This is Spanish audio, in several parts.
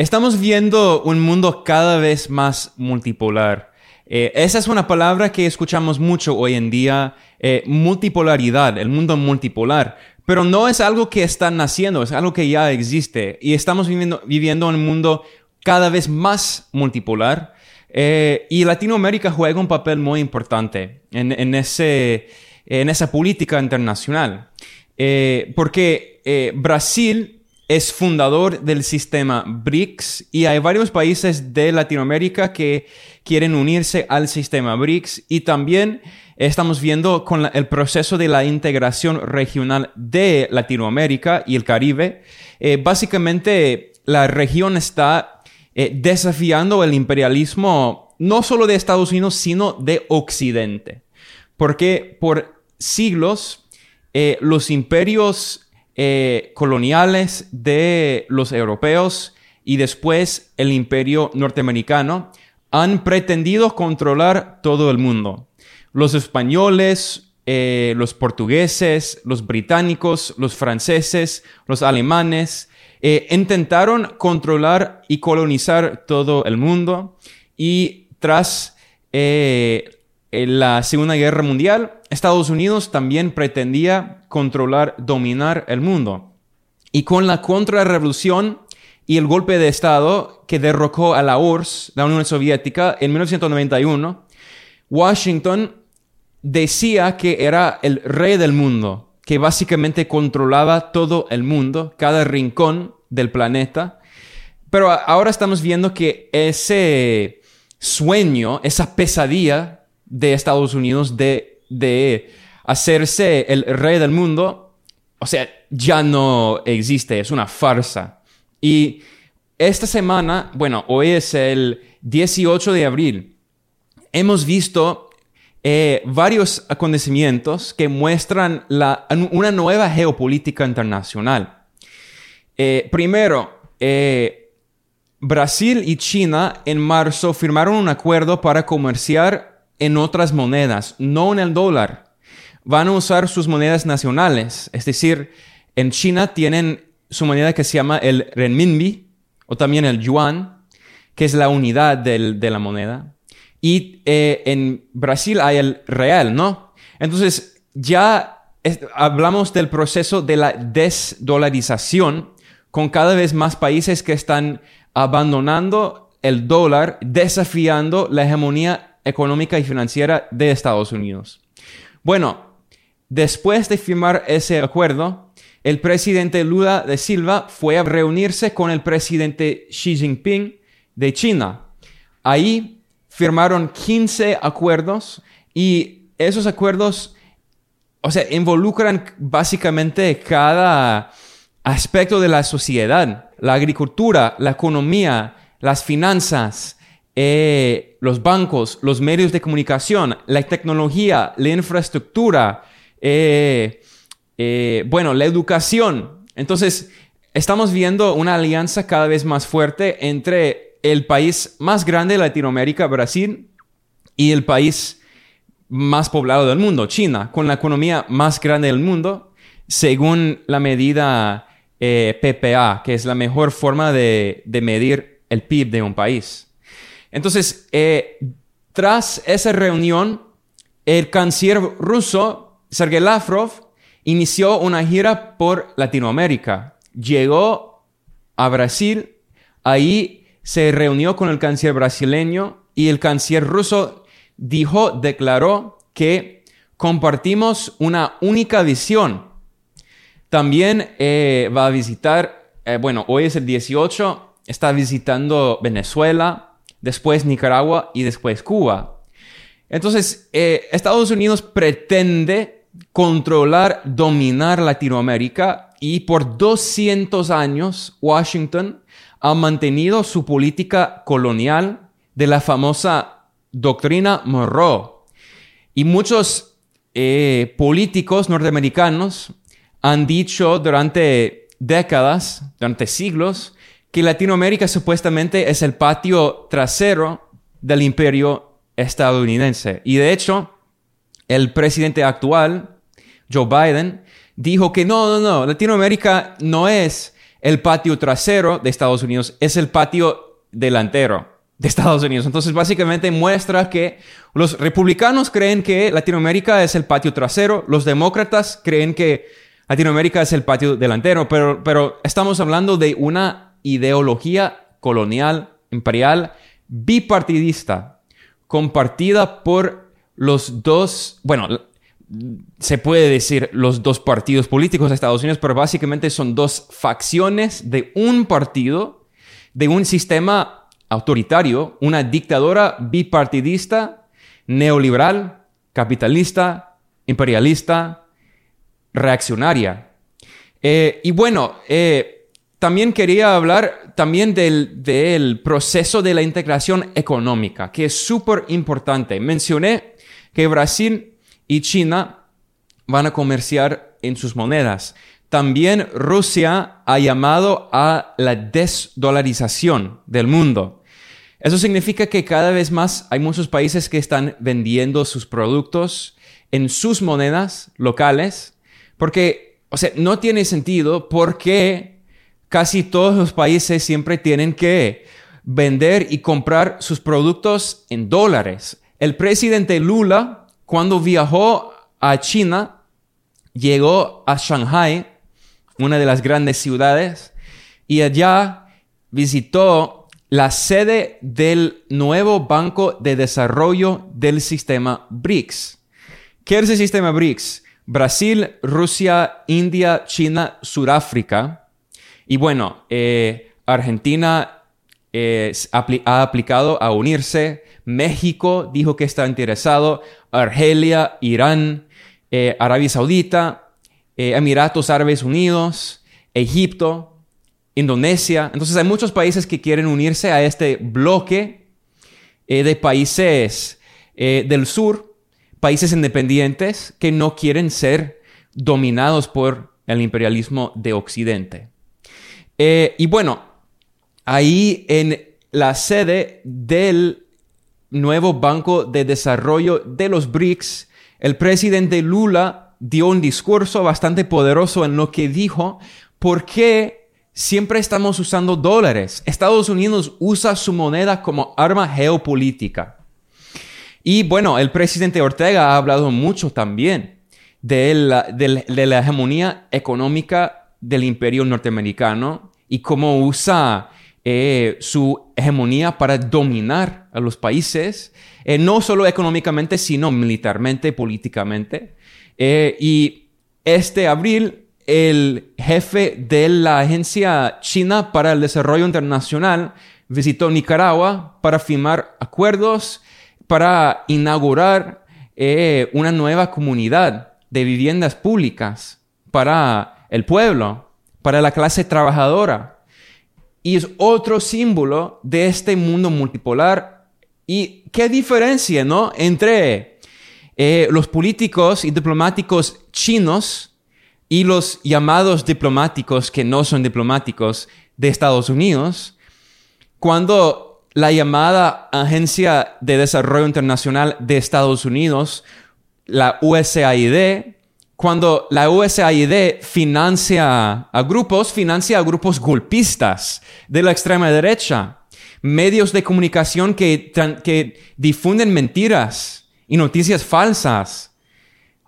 Estamos viendo un mundo cada vez más multipolar. Eh, esa es una palabra que escuchamos mucho hoy en día, eh, multipolaridad, el mundo multipolar. Pero no es algo que está naciendo, es algo que ya existe. Y estamos viviendo, viviendo en un mundo cada vez más multipolar. Eh, y Latinoamérica juega un papel muy importante en, en, ese, en esa política internacional. porque Brasil es fundador del sistema BRICS y hay varios países de Latinoamérica que quieren unirse al sistema BRICS y también estamos viendo con el proceso de la integración regional de Latinoamérica y el Caribe. Eh, básicamente la región está eh, desafiando el imperialismo no solo de Estados Unidos, sino de Occidente. Porque por siglos eh, los imperios eh, coloniales de los europeos y después el imperio norteamericano han pretendido controlar todo el mundo. Los españoles, eh, los portugueses, los británicos, los franceses, los alemanes, eh, intentaron controlar y colonizar todo el mundo y tras la Segunda Guerra Mundial, Estados Unidos también pretendía controlar, dominar el mundo. Y con la contrarrevolución y el golpe de Estado que derrocó a la URSS, la Unión Soviética, en 1991, Washington decía que era el rey del mundo, que básicamente controlaba todo el mundo, cada rincón del planeta. Pero ahora estamos viendo que ese sueño, esa pesadilla de Estados Unidos de de hacerse el rey del mundo, o sea, ya no existe, es una farsa. Y esta semana, bueno, hoy es el 18 de abril, hemos visto eh, varios acontecimientos que muestran la, una nueva geopolítica internacional. Eh, primero, eh, Brasil y China en marzo firmaron un acuerdo para comerciar en otras monedas, no en el dólar. Van a usar sus monedas nacionales. Es decir, en China tienen su moneda que se llama el renminbi o también el yuan, que es la unidad de la moneda. Y eh, en Brasil hay el real, ¿no? Entonces, ya hablamos del proceso de la desdolarización con cada vez más países que están abandonando el dólar, desafiando la hegemonía económica y financiera de Estados Unidos. Bueno, después de firmar ese acuerdo, el presidente Lula de Silva fue a reunirse con el presidente Xi Jinping de China. Ahí firmaron 15 acuerdos y esos acuerdos, o sea, involucran básicamente cada aspecto de la sociedad, la agricultura, la economía, las finanzas, eh, los bancos, los medios de comunicación, la tecnología, la infraestructura, eh, eh, bueno, la educación. Entonces, estamos viendo una alianza cada vez más fuerte entre el país más grande de Latinoamérica, Brasil, y el país más poblado del mundo, China, con la economía más grande del mundo, según la medida PPA, que es la mejor forma de medir el PIB de un país. Entonces, eh, tras esa reunión, el canciller ruso, Sergei Lavrov, inició una gira por Latinoamérica. Llegó a Brasil, ahí se reunió con el canciller brasileño y el canciller ruso dijo, declaró que compartimos una única visión. También eh, va a visitar, eh, bueno, hoy es el 18, está visitando Venezuela, después Nicaragua y después Cuba. Entonces, eh, Estados Unidos pretende controlar, dominar Latinoamérica y por 200 años Washington ha mantenido su política colonial de la famosa doctrina Monroe. Y muchos eh, políticos norteamericanos han dicho durante décadas, durante siglos, que Latinoamérica supuestamente es el patio trasero del imperio estadounidense. Y de hecho, el presidente actual, Joe Biden, dijo que no, no, no, Latinoamérica no es el patio trasero de Estados Unidos es el patio delantero de Estados Unidos. Entonces, básicamente muestra que los republicanos creen que Latinoamérica es el patio trasero, los demócratas creen que Latinoamérica es el patio delantero, pero, pero estamos hablando de una ideología colonial, imperial, bipartidista, compartida por los dos, bueno, se puede decir los dos partidos políticos de Estados Unidos, pero básicamente son dos facciones de un partido, de un sistema autoritario, una dictadura bipartidista, neoliberal, capitalista, imperialista, reaccionaria. Eh, y bueno, eh, también quería hablar también del, del, proceso de la integración económica, que es súper importante. Mencioné que Brasil y China van a comerciar en sus monedas. También Rusia ha llamado a la desdolarización del mundo. Eso significa que cada vez más hay muchos países que están vendiendo sus productos en sus monedas locales, porque, o sea, no tiene sentido porque casi todos los países siempre tienen que vender y comprar sus productos en dólares. El presidente Lula cuando viajó a China, llegó a Shanghai, una de las grandes ciudades, y allá visitó la sede del nuevo Banco de Desarrollo del sistema BRICS. ¿Qué es el sistema BRICS? Brasil, Rusia, India, China, Sudáfrica. Y bueno, eh, Argentina eh, ha aplicado a unirse. México dijo que está interesado. Argelia, Irán, eh, Arabia Saudita, Emiratos Árabes Unidos, Egipto, Indonesia. Entonces hay muchos países que quieren unirse a este bloque de países del sur, países independientes que no quieren ser dominados por el imperialismo de Occidente. Y bueno, ahí en la sede del nuevo Banco de Desarrollo de los BRICS, el presidente Lula dio un discurso bastante poderoso en lo que dijo, ¿por qué siempre estamos usando dólares? Estados Unidos usa su moneda como arma geopolítica. Y bueno, el presidente Ortega ha hablado mucho también de la, de la hegemonía económica del imperio norteamericano y cómo usa eh, su hegemonía para dominar a los países, eh, no solo económicamente, sino militarmente, políticamente. Eh, y este abril, el jefe de la Agencia China para el Desarrollo Internacional visitó Nicaragua para firmar acuerdos, para inaugurar una nueva comunidad de viviendas públicas para el pueblo, para la clase trabajadora y es otro símbolo de este mundo multipolar. ¿Y qué diferencia, no? Entre eh, los políticos y diplomáticos chinos y los llamados diplomáticos que no son diplomáticos de Estados Unidos, cuando la llamada Agencia de Desarrollo Internacional de Estados Unidos, la USAID, cuando la USAID financia a grupos, financia a grupos golpistas de la extrema derecha, medios de comunicación que, difunden mentiras y noticias falsas.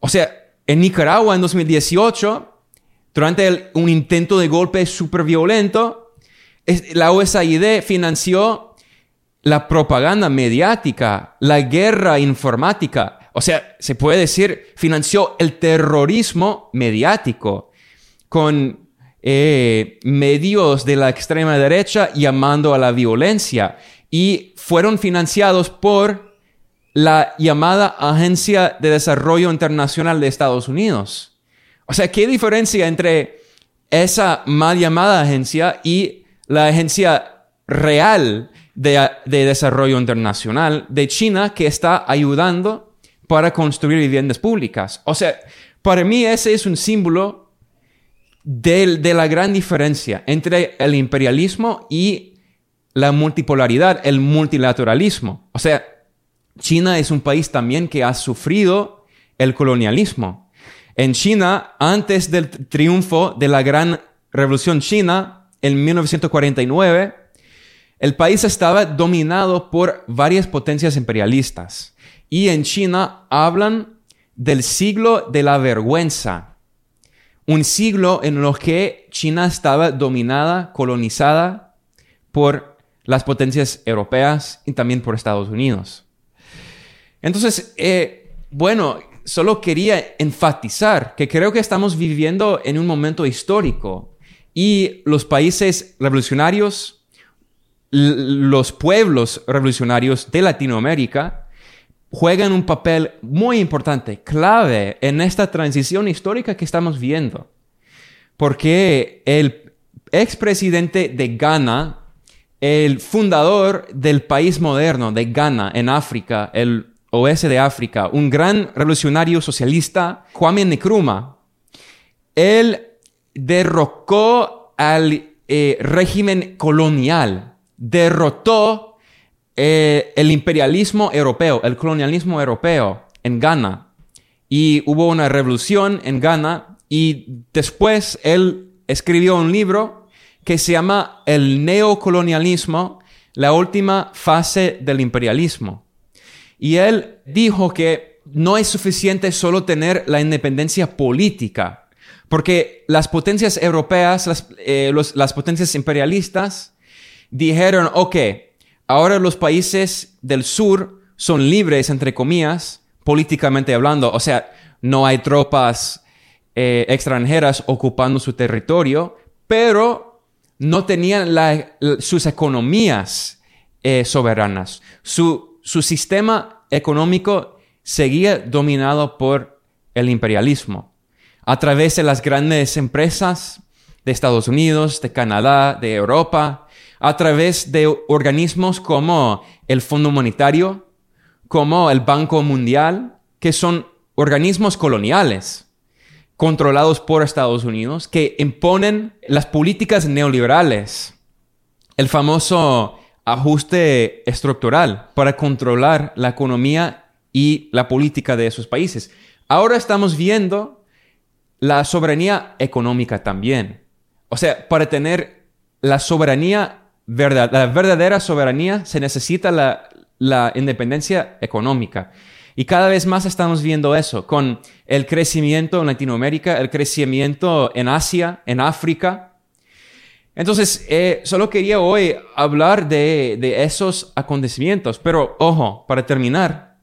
O sea, en Nicaragua en 2018, durante un intento de golpe súper violento, la USAID financió la propaganda mediática, la guerra informática, o sea, se puede decir, financió el terrorismo mediático con eh, medios de la extrema derecha llamando a la violencia y fueron financiados por la llamada Agencia de Desarrollo Internacional de Estados Unidos. O sea, ¿qué diferencia entre esa mal llamada agencia y la agencia real de, de desarrollo internacional de China que está ayudando para construir viviendas públicas. O sea, para mí ese es un símbolo de, de la gran diferencia entre el imperialismo y la multipolaridad, el multilateralismo. O sea, China es un país también que ha sufrido el colonialismo. En China, antes del triunfo de la gran revolución china, en 1949, el país estaba dominado por varias potencias imperialistas. Y en China hablan del siglo de la vergüenza. Un siglo en el que China estaba dominada, colonizada por las potencias europeas y también por Estados Unidos. Entonces, eh, bueno, solo quería enfatizar que creo que estamos viviendo en un momento histórico y los países revolucionarios, los pueblos revolucionarios de Latinoamérica, juegan un papel muy importante, clave en esta transición histórica que estamos viendo. Porque el expresidente de Ghana, el fundador del país moderno de Ghana en África, el oeste de África, un gran revolucionario socialista, Kwame Nkrumah, él derrocó al eh, régimen colonial, derrotó eh, el imperialismo europeo, el colonialismo europeo en Ghana. Y hubo una revolución en Ghana y después él escribió un libro que se llama El neocolonialismo, la última fase del imperialismo. Y él dijo que no es suficiente solo tener la independencia política, porque las potencias europeas, las, eh, las potencias imperialistas, dijeron, ok, ahora los países del sur son libres, entre comillas, políticamente hablando, o sea, no hay tropas eh, extranjeras ocupando su territorio, pero no tenían sus economías eh, soberanas. Su su sistema económico seguía dominado por el imperialismo. A través de las grandes empresas de Estados Unidos, de Canadá, de Europa, a través de organismos como el Fondo Monetario, como el Banco Mundial, que son organismos coloniales controlados por Estados Unidos, que imponen las políticas neoliberales. El famoso ajuste estructural para controlar la economía y la política de esos países. Ahora estamos viendo la soberanía económica también. O sea, para tener la soberanía, verdad, la verdadera soberanía, se necesita la, la independencia económica. Y cada vez más estamos viendo eso, con el crecimiento en Latinoamérica, el crecimiento en Asia, en África, entonces, eh, solo quería hoy hablar de, esos acontecimientos, pero ojo, para terminar,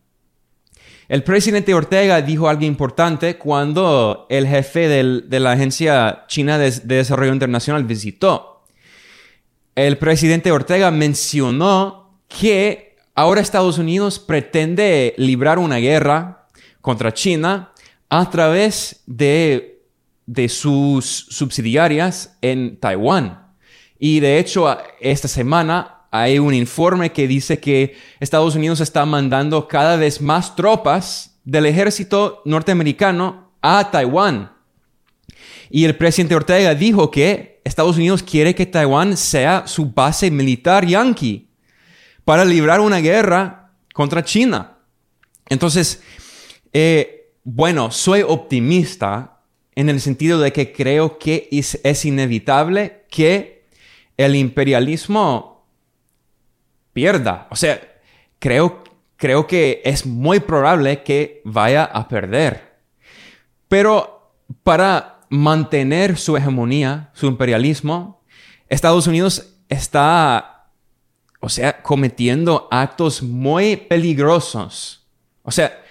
el presidente Ortega dijo algo importante cuando el jefe de la Agencia China de, de Desarrollo Internacional visitó. El presidente Ortega mencionó que ahora Estados Unidos pretende librar una guerra contra China a través de sus subsidiarias en Taiwán. Y de hecho, esta semana hay un informe que dice que Estados Unidos está mandando cada vez más tropas del ejército norteamericano a Taiwán. Y el presidente Ortega dijo que Estados Unidos quiere que Taiwán sea su base militar yanqui para librar una guerra contra China. Entonces, eh, bueno, soy optimista en el sentido de que creo que es, inevitable que el imperialismo pierda. O sea, creo, creo que es muy probable que vaya a perder. Pero para mantener su hegemonía, su imperialismo, Estados Unidos está, o sea, cometiendo actos muy peligrosos. O sea,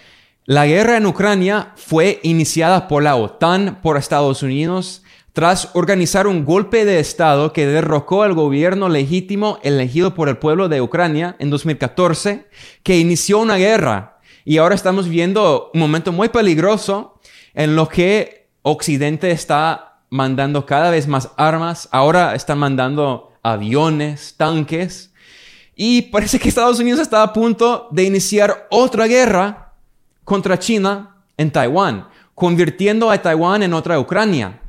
la guerra en Ucrania fue iniciada por la OTAN, por Estados Unidos, tras organizar un golpe de Estado que derrocó al gobierno legítimo elegido por el pueblo de Ucrania en 2014, que inició una guerra. Y ahora estamos viendo un momento muy peligroso en lo que Occidente está mandando cada vez más armas, ahora están mandando aviones, tanques, y parece que Estados Unidos está a punto de iniciar otra guerra contra China en Taiwán, convirtiendo a Taiwán en otra Ucrania.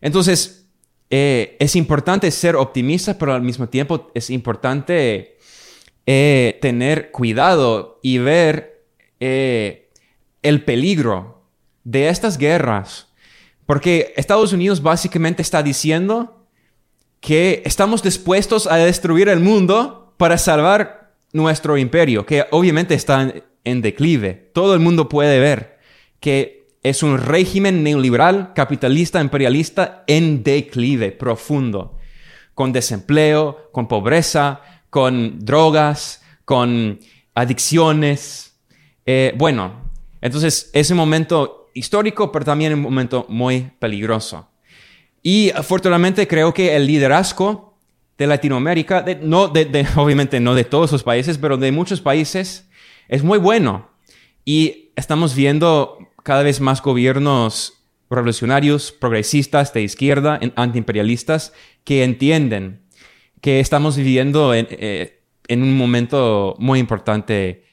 Entonces, eh, es importante ser optimista, pero al mismo tiempo es importante eh, tener cuidado y ver eh, el peligro de estas guerras. Porque Estados Unidos básicamente está diciendo, que estamos dispuestos a destruir el mundo para salvar nuestro imperio, que obviamente está en declive. Todo el mundo puede ver que es un régimen neoliberal, capitalista, imperialista en declive profundo, con desempleo, con pobreza, con drogas, con adicciones. Eh, bueno, entonces es un momento histórico, pero también un momento muy peligroso. Y afortunadamente creo que el liderazgo de Latinoamérica, no de, obviamente no de todos los países, pero de muchos países, es muy bueno. Y estamos viendo cada vez más gobiernos revolucionarios, progresistas, de izquierda, antiimperialistas, que entienden que estamos viviendo en, eh, en un momento muy importante